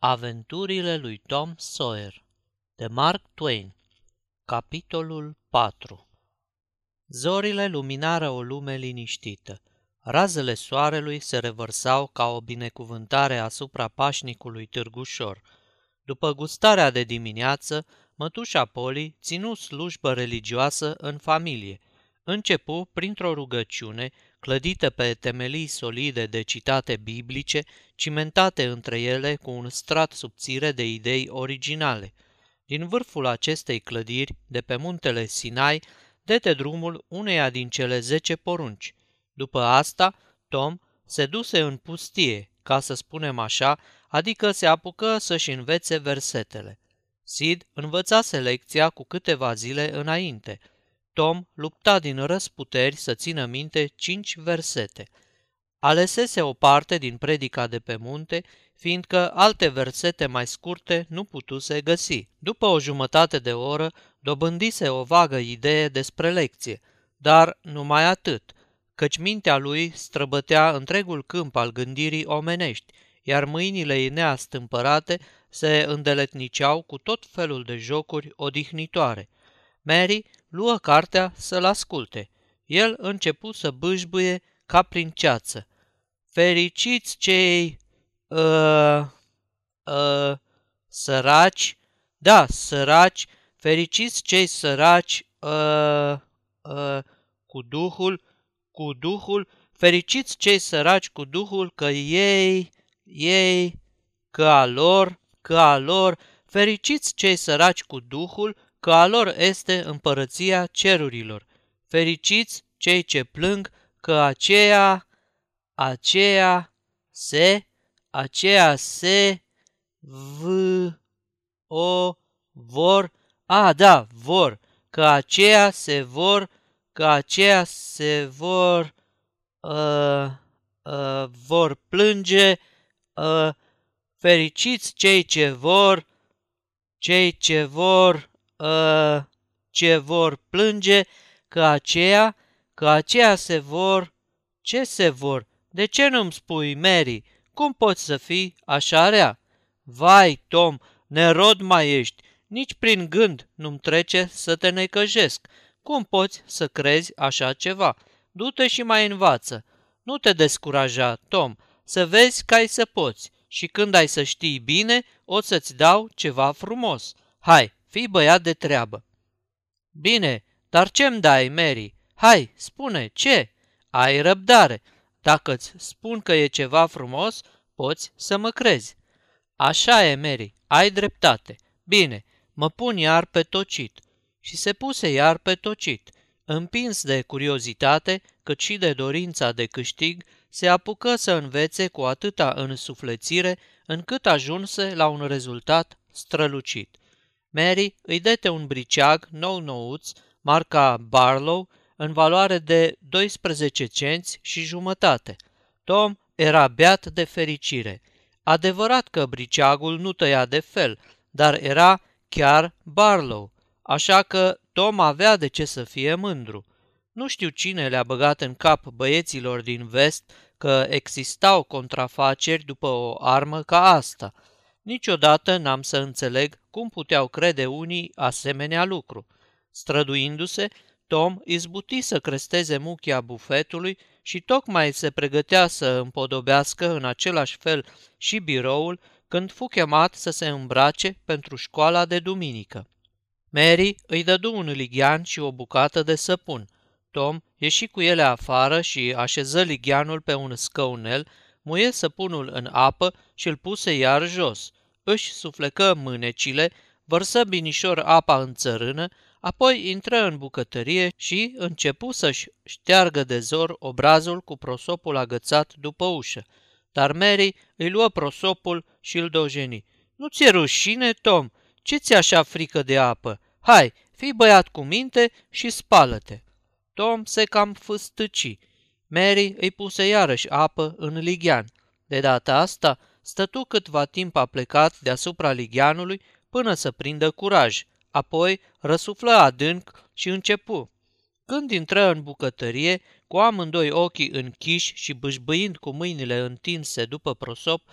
Aventurile lui Tom Sawyer de Mark Twain Capitolul 4 Zorile luminară o lume liniștită. Razele soarelui se revărsau ca o binecuvântare asupra pașnicului târgușor. După gustarea de dimineață, mătușa Poli ținu slujbă religioasă în familie. Începu printr-o rugăciune clădită pe temelii solide de citate biblice, cimentate între ele cu un strat subțire de idei originale. Din vârful acestei clădiri, de pe muntele Sinai, dete drumul uneia din cele zece porunci. După asta, Tom se duse în pustie, ca să spunem așa, adică se apucă să-și învețe versetele. Sid învățase lecția cu câteva zile înainte – Tom lupta din răsputeri să țină minte cinci versete. Alesese o parte din predica de pe munte, fiindcă alte versete mai scurte nu putuse găsi. După o jumătate de oră, dobândise o vagă idee despre lecție, dar numai atât, căci mintea lui străbătea întregul câmp al gândirii omenești, iar mâinile ei neastâmpărate se îndeletniceau cu tot felul de jocuri odihnitoare. Mary luă cartea să-l asculte. El începu să bâșbâie ca prin ceață. Fericiți cei... Uh, uh, săraci, da, săraci, fericiți cei săraci uh, uh, cu Duhul, cu Duhul, fericiți cei săraci cu Duhul, că ei, ei, că a lor, că a lor, fericiți cei săraci cu Duhul, că a lor este împărăția cerurilor. Fericiți cei ce plâng, că aceea, aceea se, aceea se, v, o, vor, a, da, vor, că aceea se vor, că aceea se vor, uh, uh, vor plânge, uh, fericiți cei ce vor, cei ce vor, uh, ce vor plânge, că aceea, că aceea se vor... Ce se vor? De ce nu-mi spui, Mary? Cum poți să fii așa rea? Vai, Tom, nerod mai ești, nici prin gând nu-mi trece să te necăjesc. Cum poți să crezi așa ceva? Du-te și mai învață. Nu te descuraja, Tom, să vezi că ai să poți și când ai să știi bine, o să-ți dau ceva frumos. Hai, Fii băiat de treabă. Bine, dar ce-mi dai, Mary? Hai, spune, ce? Ai răbdare. Dacă îți spun că e ceva frumos, poți să mă crezi. Așa e, Mary, ai dreptate. Bine, mă pun iar pe tocit. Și se puse iar pe tocit. Împins de curiozitate, cât și de dorința de câștig, se apucă să învețe cu atâta însuflețire, încât ajunse la un rezultat strălucit. Mary îi dete un briceag nou-nouț, marca Barlow, în valoare de 12 cenți și jumătate. Tom era beat de fericire. Adevărat că briceagul nu tăia de fel, dar era chiar Barlow, așa că Tom avea de ce să fie mândru. Nu știu cine le-a băgat în cap băieților din vest că existau contrafaceri după o armă ca asta – Niciodată n-am să înțeleg cum puteau crede unii asemenea lucru. Străduindu-se, Tom izbuti să cresteze muchia bufetului și tocmai se pregătea să împodobească în același fel și biroul când fu chemat să se îmbrace pentru școala de duminică. Mary îi dădu un lighean și o bucată de săpun. Tom ieși cu ele afară și așeză ligheanul pe un scăunel, muie săpunul în apă și îl puse iar jos – își suflecă mânecile, vărsă binișor apa în țărână, apoi intră în bucătărie și începu să-și șteargă de zor obrazul cu prosopul agățat după ușă. Dar Mary îi luă prosopul și îl dojeni. Nu ți-e rușine, Tom? Ce ți așa frică de apă? Hai, fii băiat cu minte și spală-te. Tom se cam fâstăci. Mary îi puse iarăși apă în lighean. De data asta Stătu câtva timp a plecat deasupra ligheanului până să prindă curaj, apoi răsuflă adânc și începu. Când intră în bucătărie, cu amândoi ochii închiși și bâșbâind cu mâinile întinse după prosop,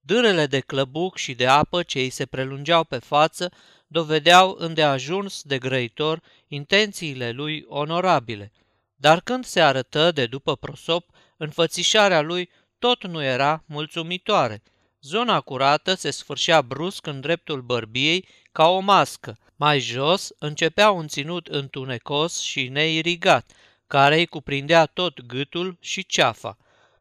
Dârele de clăbuc și de apă ce îi se prelungeau pe față dovedeau îndeajuns de grăitor intențiile lui onorabile. Dar când se arătă de după prosop, înfățișarea lui tot nu era mulțumitoare. Zona curată se sfârșea brusc în dreptul bărbiei ca o mască. Mai jos începea un ținut întunecos și neirigat, care îi cuprindea tot gâtul și ceafa.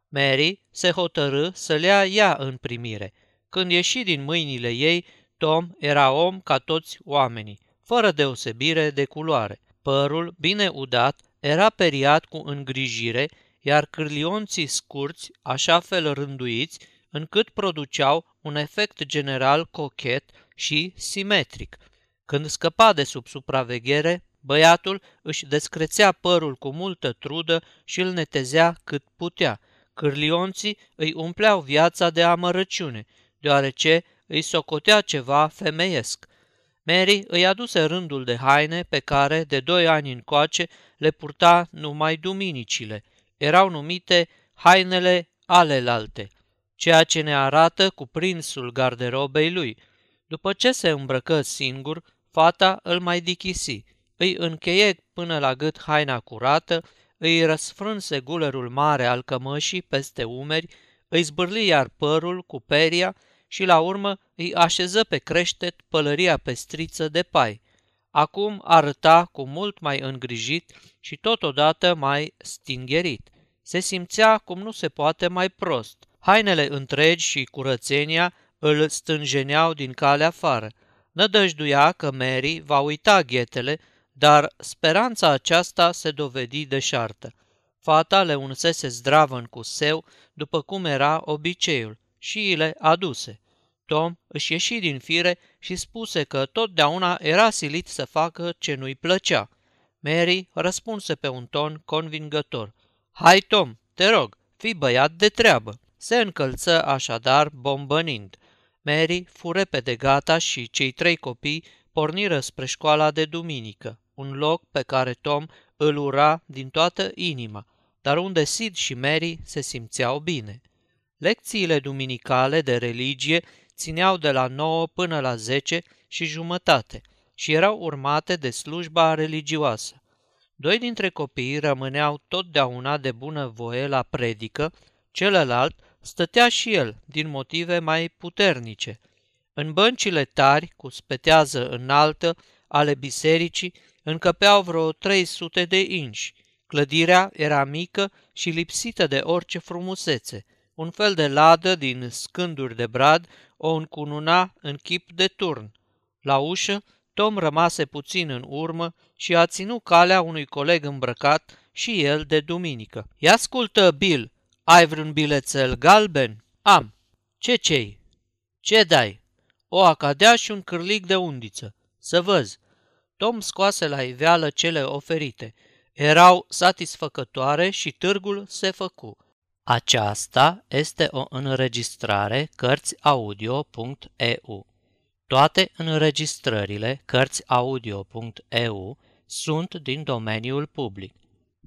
Mary se hotărâ să le ia ea în primire. Când ieși din mâinile ei, Tom era om ca toți oamenii, fără deosebire de culoare. Părul, bine udat, era periat cu îngrijire, iar cârlionții scurți, așa fel rânduiți, încât produceau un efect general cochet și simetric. Când scăpa de sub supraveghere, băiatul își descrețea părul cu multă trudă și îl netezea cât putea. Cârlionții îi umpleau viața de amărăciune, deoarece îi socotea ceva femeiesc. Mary îi aduse rândul de haine pe care, de doi ani încoace, le purta numai duminicile. Erau numite hainele alelalte, ceea ce ne arată cuprinsul garderobei lui. După ce se îmbrăcă singur, fata îl mai dichisi, îi încheie până la gât haina curată, îi răsfrânse gulerul mare al cămășii peste umeri, îi zbârli iar părul cu peria și la urmă îi așeză pe creștet pălăria pestriță de pai. Acum arăta cu mult mai îngrijit și totodată mai stingherit. Se simțea cum nu se poate mai prost. Hainele întregi și curățenia îl stânjeneau din calea afară. Nădăjduia că Mary va uita ghetele, dar speranța aceasta se dovedi deșartă. Fata le unsese zdravăn cu seu, după cum era obiceiul, și le aduse. Tom își ieși din fire și spuse că totdeauna era silit să facă ce nu-i plăcea. Mary răspunse pe un ton convingător. Hai, Tom, te rog, fii băiat de treabă. Se încălță așadar bombănind. Mary fu repede gata și cei trei copii porniră spre școala de duminică, un loc pe care Tom îl ura din toată inima, dar unde Sid și Mary se simțeau bine. Lecțiile duminicale de religie țineau de la 9 până la 10 și jumătate și erau urmate de slujba religioasă. Doi dintre copii rămâneau totdeauna de bună voie la predică, celălalt stătea și el din motive mai puternice. În băncile tari, cu spetează înaltă, ale bisericii, încăpeau vreo 300 de inși. Clădirea era mică și lipsită de orice frumusețe. Un fel de ladă din scânduri de brad o încununa în chip de turn. La ușă, Tom rămase puțin în urmă și a ținut calea unui coleg îmbrăcat și el de duminică. Ia ascultă, Bill, ai vreun bilețel galben? Am. Ce cei? Ce dai? O acadea și un cârlic de undiță. Să văz. Tom scoase la iveală cele oferite. Erau satisfăcătoare și târgul se făcu. Aceasta este o înregistrare Cărțiaudio.eu. Toate înregistrările Cărțiaudio.eu sunt din domeniul public.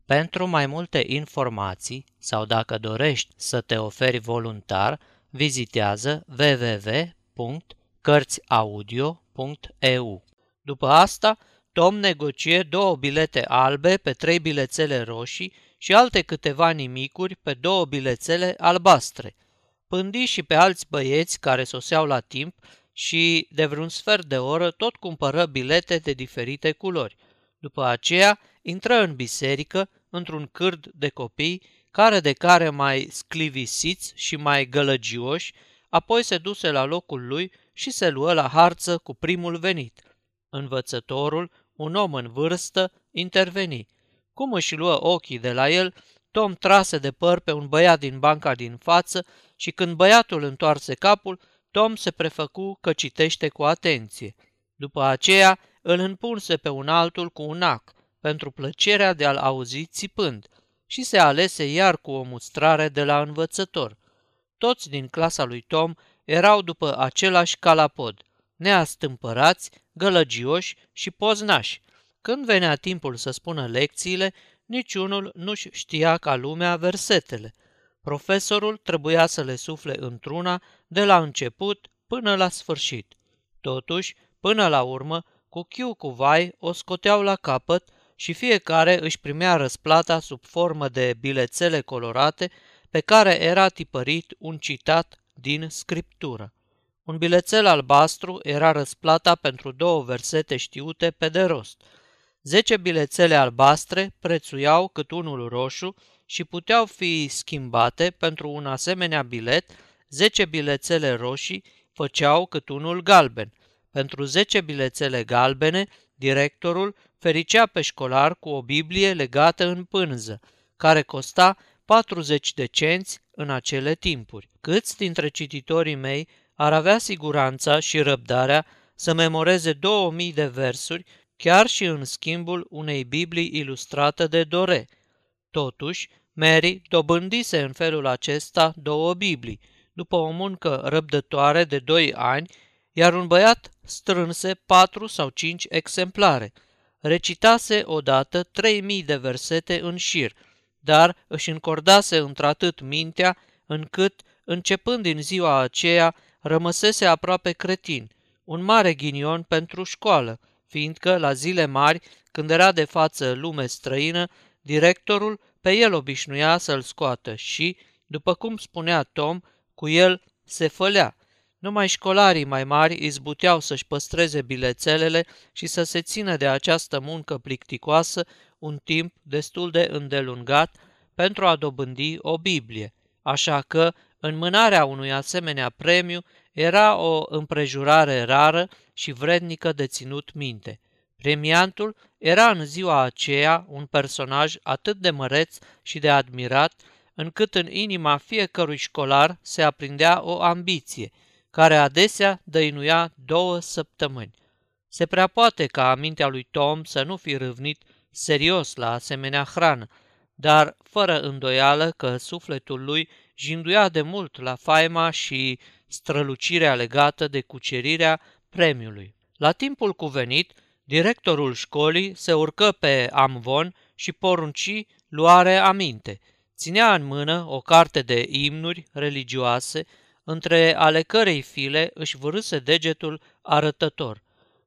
Pentru mai multe informații sau dacă dorești să te oferi voluntar, vizitează www.cărțiaudio.eu. După asta, Tom negocie două bilete albe pe trei bilețele roșii și alte câteva nimicuri pe două bilețele albastre. Pândi și pe alți băieți care soseau la timp și de vreun sfert de oră tot cumpără bilete de diferite culori. După aceea intră în biserică, într-un cârd de copii, care de care mai sclivisiți și mai gălăgioși, apoi se duse la locul lui și se luă la harță cu primul venit. Învățătorul, un om în vârstă, interveni. Cum își luă ochii de la el, Tom trase de păr pe un băiat din banca din față și când băiatul întoarse capul, Tom se prefăcu că citește cu atenție. După aceea îl înpunse pe un altul cu un ac, pentru plăcerea de a-l auzi țipând, și se alese iar cu o mustrare de la învățător. Toți din clasa lui Tom erau după același calapod, neastâmpărați, gălăgioși și poznași, când venea timpul să spună lecțiile, niciunul nu-și știa ca lumea versetele. Profesorul trebuia să le sufle într-una de la început până la sfârșit. Totuși, până la urmă, cu chiu cu vai o scoteau la capăt și fiecare își primea răsplata sub formă de bilețele colorate pe care era tipărit un citat din scriptură. Un bilețel albastru era răsplata pentru două versete știute pe de rost. Zece bilețele albastre prețuiau cât unul roșu și puteau fi schimbate pentru un asemenea bilet, zece bilețele roșii făceau cât unul galben. Pentru zece bilețele galbene, directorul fericea pe școlar cu o Biblie legată în pânză, care costa 40 de cenți în acele timpuri. Câți dintre cititorii mei ar avea siguranța și răbdarea să memoreze 2000 de versuri, chiar și în schimbul unei Biblii ilustrate de Dore. Totuși, Mary dobândise în felul acesta două Biblii, după o muncă răbdătoare de doi ani, iar un băiat strânse patru sau cinci exemplare. Recitase odată trei mii de versete în șir, dar își încordase într-atât mintea, încât, începând din ziua aceea, rămăsese aproape cretin, un mare ghinion pentru școală, fiindcă, la zile mari, când era de față lume străină, directorul pe el obișnuia să-l scoată și, după cum spunea Tom, cu el se fălea. Numai școlarii mai mari izbuteau să-și păstreze bilețelele și să se țină de această muncă plicticoasă un timp destul de îndelungat pentru a dobândi o Biblie, așa că înmânarea unui asemenea premiu era o împrejurare rară și vrednică de ținut minte. Premiantul era în ziua aceea un personaj atât de măreț și de admirat, încât în inima fiecărui școlar se aprindea o ambiție, care adesea dăinuia două săptămâni. Se prea poate ca amintea lui Tom să nu fi râvnit serios la asemenea hrană, dar fără îndoială că sufletul lui jinduia de mult la faima și strălucirea legată de cucerirea premiului. La timpul cuvenit, directorul școlii se urcă pe amvon și porunci luare aminte. Ținea în mână o carte de imnuri religioase, între ale cărei file își vârâse degetul arătător.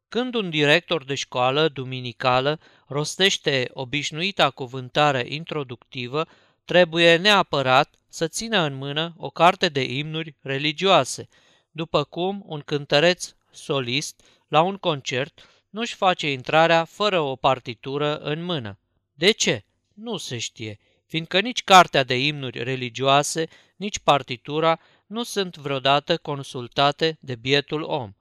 Când un director de școală duminicală rostește obișnuita cuvântare introductivă, trebuie neapărat să țină în mână o carte de imnuri religioase, după cum un cântăreț solist la un concert nu-și face intrarea fără o partitură în mână. De ce? Nu se știe, fiindcă nici cartea de imnuri religioase, nici partitura nu sunt vreodată consultate de bietul om.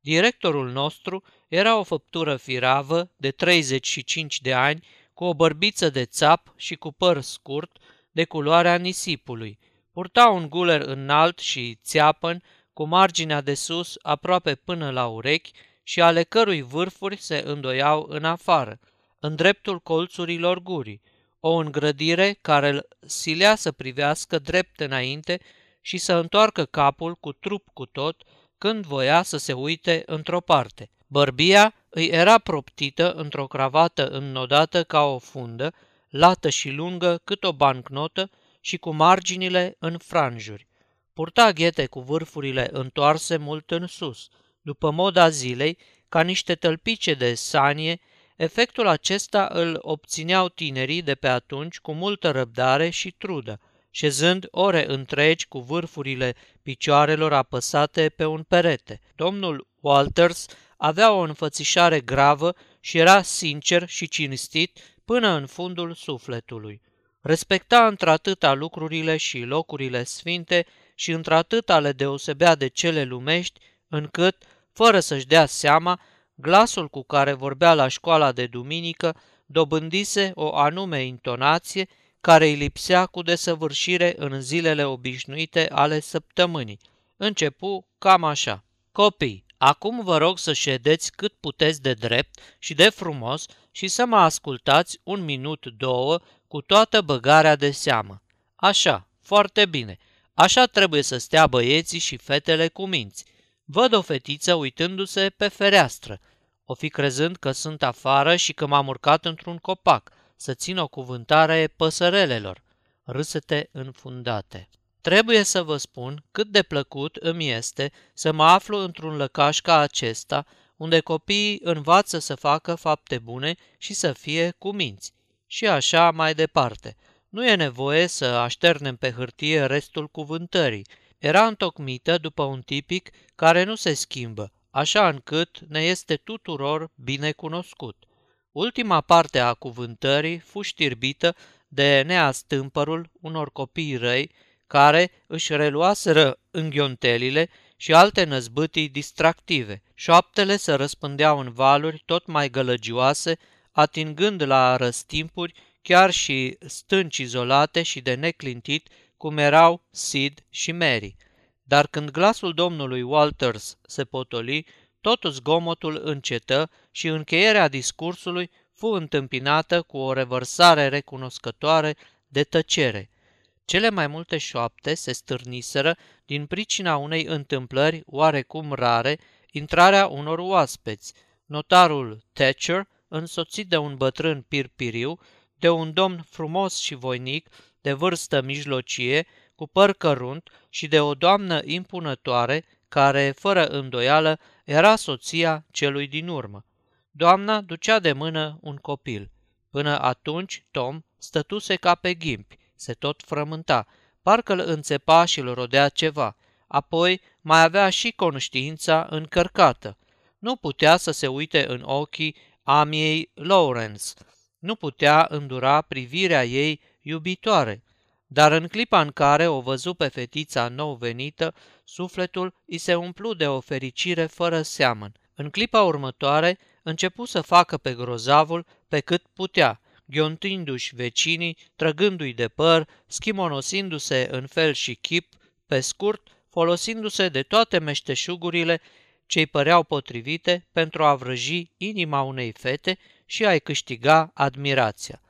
Directorul nostru era o făptură firavă de 35 de ani, cu o bărbiță de țap și cu păr scurt, de culoarea nisipului. Purta un guler înalt și țeapăn, cu marginea de sus aproape până la urechi și ale cărui vârfuri se îndoiau în afară, în dreptul colțurilor gurii, o îngrădire care îl silea să privească drept înainte și să întoarcă capul cu trup cu tot când voia să se uite într-o parte. Bărbia îi era proptită într-o cravată înnodată ca o fundă, lată și lungă cât o bancnotă și cu marginile în franjuri. Purta ghete cu vârfurile întoarse mult în sus, după moda zilei, ca niște tălpice de sanie, efectul acesta îl obțineau tinerii de pe atunci cu multă răbdare și trudă, șezând ore întregi cu vârfurile picioarelor apăsate pe un perete. Domnul Walters avea o înfățișare gravă și era sincer și cinstit până în fundul sufletului. Respecta într-atâta lucrurile și locurile sfinte și într-atâta le deosebea de cele lumești, încât, fără să-și dea seama, glasul cu care vorbea la școala de duminică dobândise o anume intonație care îi lipsea cu desăvârșire în zilele obișnuite ale săptămânii. Începu cam așa. Copii, acum vă rog să ședeți cât puteți de drept și de frumos și să mă ascultați un minut, două, cu toată băgarea de seamă. Așa, foarte bine. Așa trebuie să stea băieții și fetele cu minți. Văd o fetiță uitându-se pe fereastră. O fi crezând că sunt afară și că m-am urcat într-un copac, să țin o cuvântare păsărelelor. râsete înfundate. Trebuie să vă spun cât de plăcut îmi este să mă aflu într-un lăcaș ca acesta, unde copiii învață să facă fapte bune și să fie cu minți. Și așa mai departe. Nu e nevoie să așternem pe hârtie restul cuvântării. Era întocmită după un tipic care nu se schimbă, așa încât ne este tuturor bine cunoscut. Ultima parte a cuvântării fu știrbită de neastâmpărul unor copii răi care își reluaseră înghiontelile și alte năzbâtii distractive. Șoaptele se răspândeau în valuri tot mai gălăgioase, atingând la răstimpuri chiar și stânci izolate și de neclintit, cum erau Sid și Mary. Dar când glasul domnului Walters se potoli, tot zgomotul încetă și încheierea discursului fu întâmpinată cu o revărsare recunoscătoare de tăcere – cele mai multe șoapte se stârniseră din pricina unei întâmplări oarecum rare, intrarea unor oaspeți. Notarul Thatcher, însoțit de un bătrân pirpiriu, de un domn frumos și voinic, de vârstă mijlocie, cu păr cărunt și de o doamnă impunătoare, care, fără îndoială, era soția celui din urmă. Doamna ducea de mână un copil. Până atunci, Tom stătuse ca pe ghimpi, se tot frământa, parcă îl înțepa și îl rodea ceva. Apoi mai avea și conștiința încărcată. Nu putea să se uite în ochii Amiei Lawrence. Nu putea îndura privirea ei iubitoare. Dar în clipa în care o văzu pe fetița nou venită, sufletul îi se umplu de o fericire fără seamăn. În clipa următoare, începu să facă pe grozavul pe cât putea – ghiontindu-și vecinii, trăgându-i de păr, schimonosindu-se în fel și chip, pe scurt, folosindu-se de toate meșteșugurile ce-i păreau potrivite pentru a vrăji inima unei fete și a-i câștiga admirația.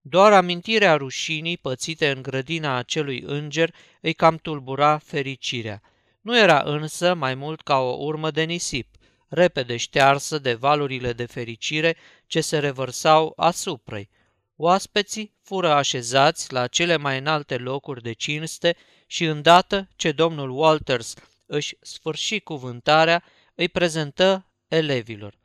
Doar amintirea rușinii pățite în grădina acelui înger îi cam tulbura fericirea. Nu era însă mai mult ca o urmă de nisip, repede ștearsă de valurile de fericire ce se revărsau asupra-i. Oaspeții fură așezați la cele mai înalte locuri de cinste și îndată ce domnul Walters își sfârși cuvântarea, îi prezentă elevilor.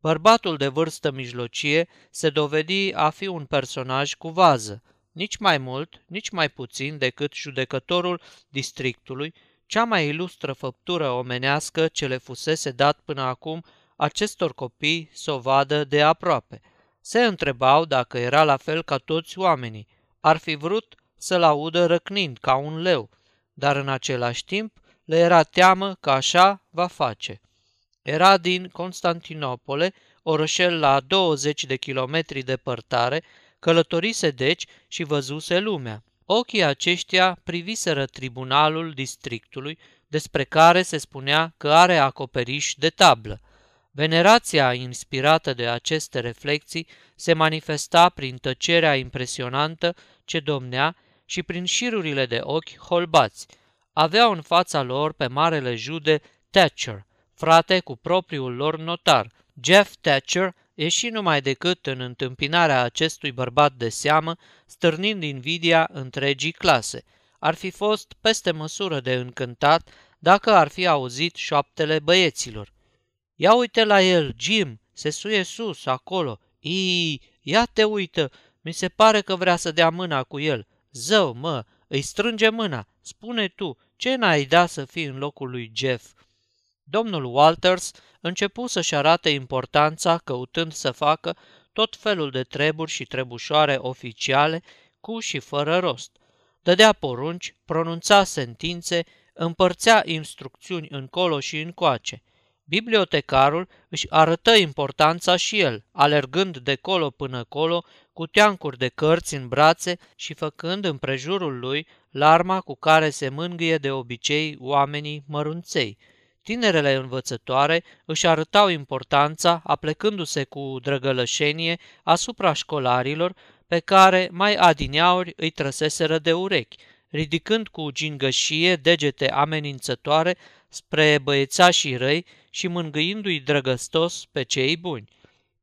Bărbatul de vârstă mijlocie se dovedi a fi un personaj cu vază, nici mai mult, nici mai puțin decât judecătorul districtului, cea mai ilustră făptură omenească ce le fusese dat până acum acestor copii să o vadă de aproape – se întrebau dacă era la fel ca toți oamenii. Ar fi vrut să-l audă răcnind ca un leu, dar în același timp le era teamă că așa va face. Era din Constantinopole, orășel la 20 de kilometri departare, călătorise deci și văzuse lumea. Ochii aceștia priviseră tribunalul districtului, despre care se spunea că are acoperiș de tablă – Venerația inspirată de aceste reflexii se manifesta prin tăcerea impresionantă ce domnea și prin șirurile de ochi holbați. Aveau în fața lor pe marele jude Thatcher, frate cu propriul lor notar. Jeff Thatcher ieși numai decât în întâmpinarea acestui bărbat de seamă, stârnind invidia întregii clase. Ar fi fost peste măsură de încântat dacă ar fi auzit șoaptele băieților. Ia uite la el, Jim, se suie sus, acolo. Ii, ia te uită, mi se pare că vrea să dea mâna cu el. Zău, mă, îi strânge mâna. Spune tu, ce n-ai da să fii în locul lui Jeff? Domnul Walters începu să-și arate importanța căutând să facă tot felul de treburi și trebușoare oficiale cu și fără rost. Dădea porunci, pronunța sentințe, împărțea instrucțiuni încolo și încoace – Bibliotecarul își arătă importanța și el, alergând de colo până colo, cu teancuri de cărți în brațe și făcând împrejurul lui larma cu care se mângâie de obicei oamenii mărunței. Tinerele învățătoare își arătau importanța aplecându-se cu drăgălășenie asupra școlarilor pe care mai adineauri îi trăseseră de urechi, ridicând cu gingășie degete amenințătoare spre băiețașii răi și mângâindu-i drăgăstos pe cei buni.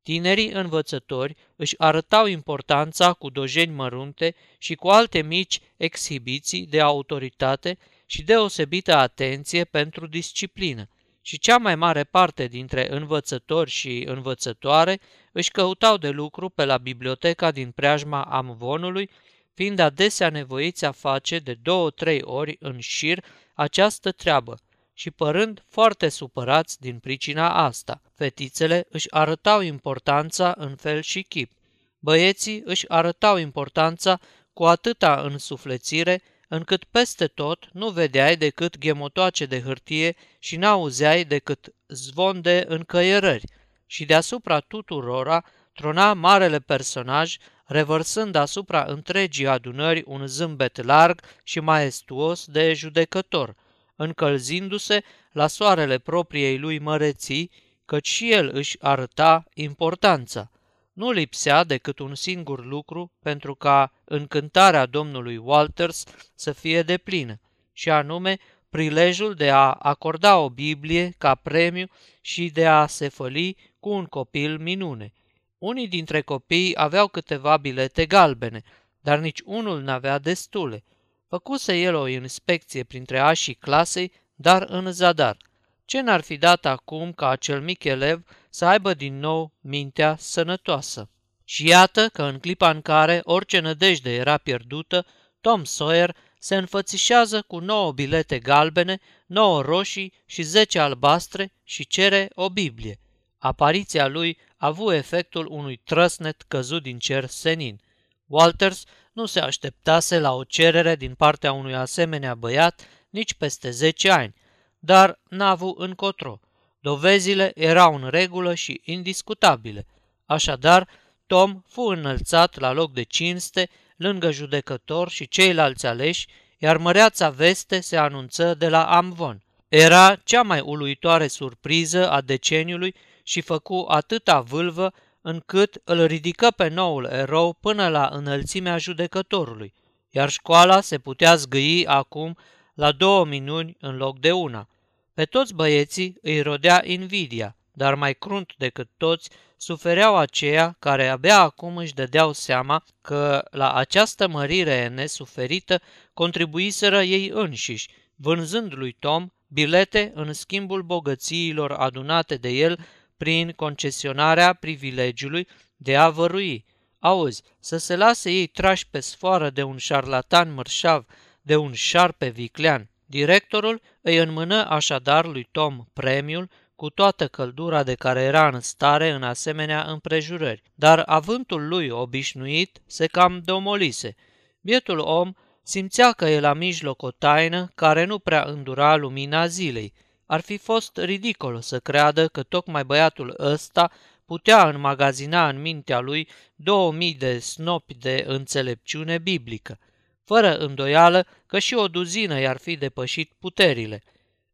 Tinerii învățători își arătau importanța cu dojeni mărunte și cu alte mici exhibiții de autoritate și deosebită atenție pentru disciplină. Și cea mai mare parte dintre învățători și învățătoare își căutau de lucru pe la biblioteca din preajma Amvonului, fiind adesea nevoiți a face de două-trei ori în șir această treabă, și părând foarte supărați din pricina asta. Fetițele își arătau importanța în fel și chip. Băieții își arătau importanța cu atâta însuflețire încât peste tot nu vedeai decât ghemotoace de hârtie și n-auzeai decât zvon de încăierări și deasupra tuturora trona marele personaj, revărsând asupra întregii adunări un zâmbet larg și maestuos de judecător – încălzindu-se la soarele propriei lui măreții, căci și el își arăta importanța. Nu lipsea decât un singur lucru pentru ca încântarea domnului Walters să fie deplină, și anume prilejul de a acorda o Biblie ca premiu și de a se făli cu un copil minune. Unii dintre copii aveau câteva bilete galbene, dar nici unul n-avea destule – Făcuse el o inspecție printre așii clasei, dar în zadar. Ce n-ar fi dat acum ca acel mic elev să aibă din nou mintea sănătoasă? Și iată că în clipa în care orice nădejde era pierdută, Tom Sawyer se înfățișează cu nouă bilete galbene, nouă roșii și zece albastre și cere o Biblie. Apariția lui a avut efectul unui trăsnet căzut din cer senin. Walters nu se așteptase la o cerere din partea unui asemenea băiat nici peste 10 ani, dar n-a avut încotro. Dovezile erau în regulă și indiscutabile. Așadar, Tom fu înălțat la loc de cinste, lângă judecător și ceilalți aleși, iar măreața veste se anunță de la Amvon. Era cea mai uluitoare surpriză a deceniului și făcu atâta vâlvă încât îl ridică pe noul erou până la înălțimea judecătorului, iar școala se putea zgâi acum la două minuni în loc de una. Pe toți băieții îi rodea invidia, dar mai crunt decât toți sufereau aceia care abia acum își dădeau seama că la această mărire nesuferită contribuiseră ei înșiși, vânzând lui Tom bilete în schimbul bogățiilor adunate de el prin concesionarea privilegiului de a vărui. Auzi, să se lase ei trași pe sfoară de un șarlatan mărșav, de un șarpe viclean. Directorul îi înmână așadar lui Tom premiul cu toată căldura de care era în stare în asemenea împrejurări, dar avântul lui obișnuit se cam domolise. Bietul om simțea că e la mijloc o taină care nu prea îndura lumina zilei, ar fi fost ridicol să creadă că tocmai băiatul ăsta putea înmagazina în mintea lui 2000 de snopi de înțelepciune biblică, fără îndoială că și o duzină i-ar fi depășit puterile.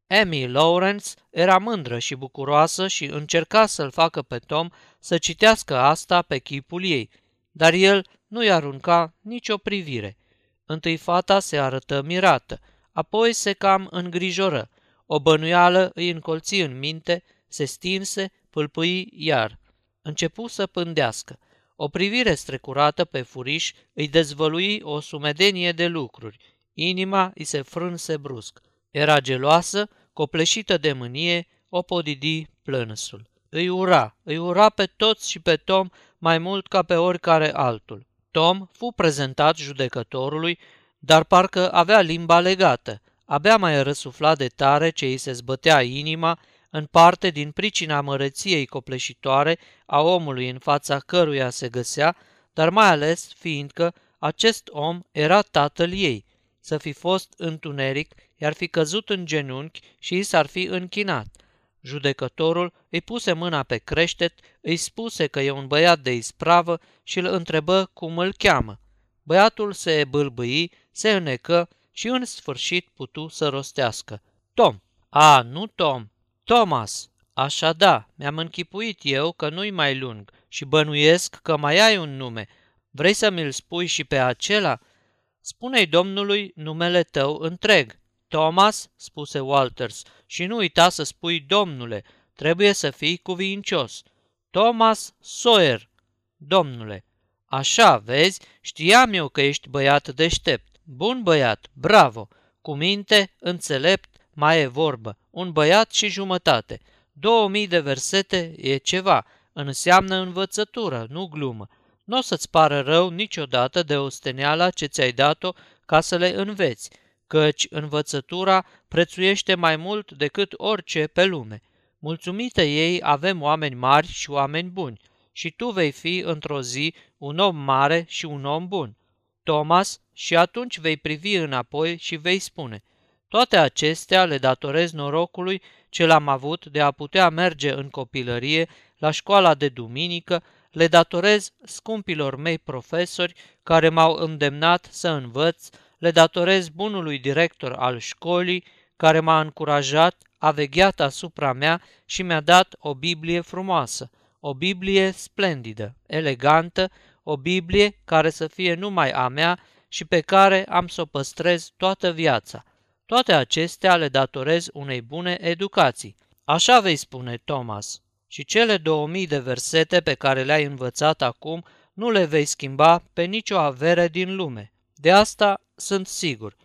Amy Lawrence era mândră și bucuroasă și încerca să-l facă pe Tom să citească asta pe chipul ei, dar el nu-i arunca nicio privire. Întâi fata se arătă mirată, apoi se cam îngrijoră, o bănuială îi încolți în minte, se stinse, pâlpâi iar. Începu să pândească. O privire strecurată pe furiș îi dezvălui o sumedenie de lucruri. Inima îi se frânse brusc. Era geloasă, copleșită de mânie, o podidi plânsul. Îi ura, îi ura pe toți și pe Tom mai mult ca pe oricare altul. Tom fu prezentat judecătorului, dar parcă avea limba legată – Abia mai răsufla de tare ce îi se zbătea inima, în parte din pricina mărăției copleșitoare a omului în fața căruia se găsea, dar mai ales fiindcă acest om era tatăl ei. Să fi fost întuneric, i-ar fi căzut în genunchi și i s-ar fi închinat. Judecătorul îi puse mâna pe creștet, îi spuse că e un băiat de ispravă și îl întrebă cum îl cheamă. Băiatul se bâlbâi, se înecă și în sfârșit putu să rostească. Tom. A, nu Tom. Thomas. Așa da, mi-am închipuit eu că nu-i mai lung și bănuiesc că mai ai un nume. Vrei să mi-l spui și pe acela? Spune-i domnului numele tău întreg. Thomas, spuse Walters, și nu uita să spui domnule, trebuie să fii cuvincios. Thomas Sawyer, domnule. Așa, vezi, știam eu că ești băiat deștept. Bun băiat, bravo, cu minte, înțelept, mai e vorbă, un băiat și jumătate. Două mii de versete e ceva, înseamnă învățătură, nu glumă. Nu o să-ți pară rău niciodată de osteneala ce ți-ai dat-o ca să le înveți, căci învățătura prețuiește mai mult decât orice pe lume. Mulțumită ei avem oameni mari și oameni buni și tu vei fi într-o zi un om mare și un om bun. Thomas, și atunci vei privi înapoi și vei spune, toate acestea le datorez norocului ce l-am avut de a putea merge în copilărie la școala de duminică, le datorez scumpilor mei profesori care m-au îndemnat să învăț, le datorez bunului director al școlii care m-a încurajat, a vegheat asupra mea și mi-a dat o Biblie frumoasă, o Biblie splendidă, elegantă, o Biblie care să fie numai a mea și pe care am să o păstrez toată viața. Toate acestea le datorez unei bune educații. Așa vei spune Thomas. Și cele 2000 de versete pe care le-ai învățat acum nu le vei schimba pe nicio avere din lume. De asta sunt sigur.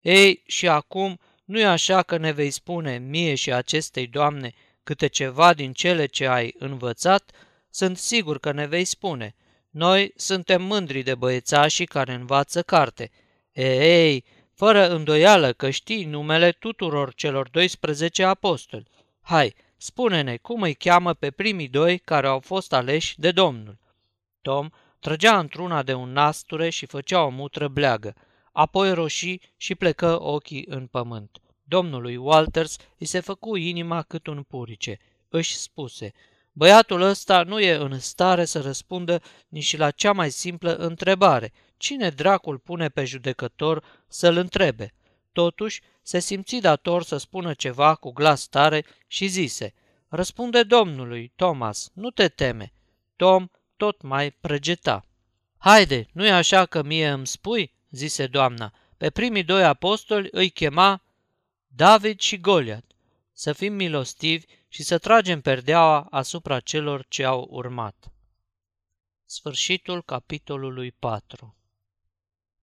Ei, și acum nu e așa că ne vei spune mie și acestei doamne câte ceva din cele ce ai învățat? Sunt sigur că ne vei spune. Noi suntem mândri de băiețașii care învață carte. Ei, fără îndoială că știi numele tuturor celor 12 apostoli. Hai, spune-ne cum îi cheamă pe primii doi care au fost aleși de Domnul. Tom trăgea într-una de un nasture și făcea o mutră bleagă, apoi roșii și plecă ochii în pământ. Domnului Walters îi se făcu inima cât un purice. Își spuse, băiatul ăsta nu e în stare să răspundă nici la cea mai simplă întrebare. Cine dracul pune pe judecător să-l întrebe? Totuși, se simți dator să spună ceva cu glas tare și zise, Răspunde Domnului, Thomas, nu te teme. Tom tot mai pregeta. Haide, nu-i așa că mie îmi spui?" zise doamna. Pe primii doi apostoli îi chema David și Goliat. Să fim milostivi și să tragem perdeaua asupra celor ce au urmat. Sfârșitul capitolului 4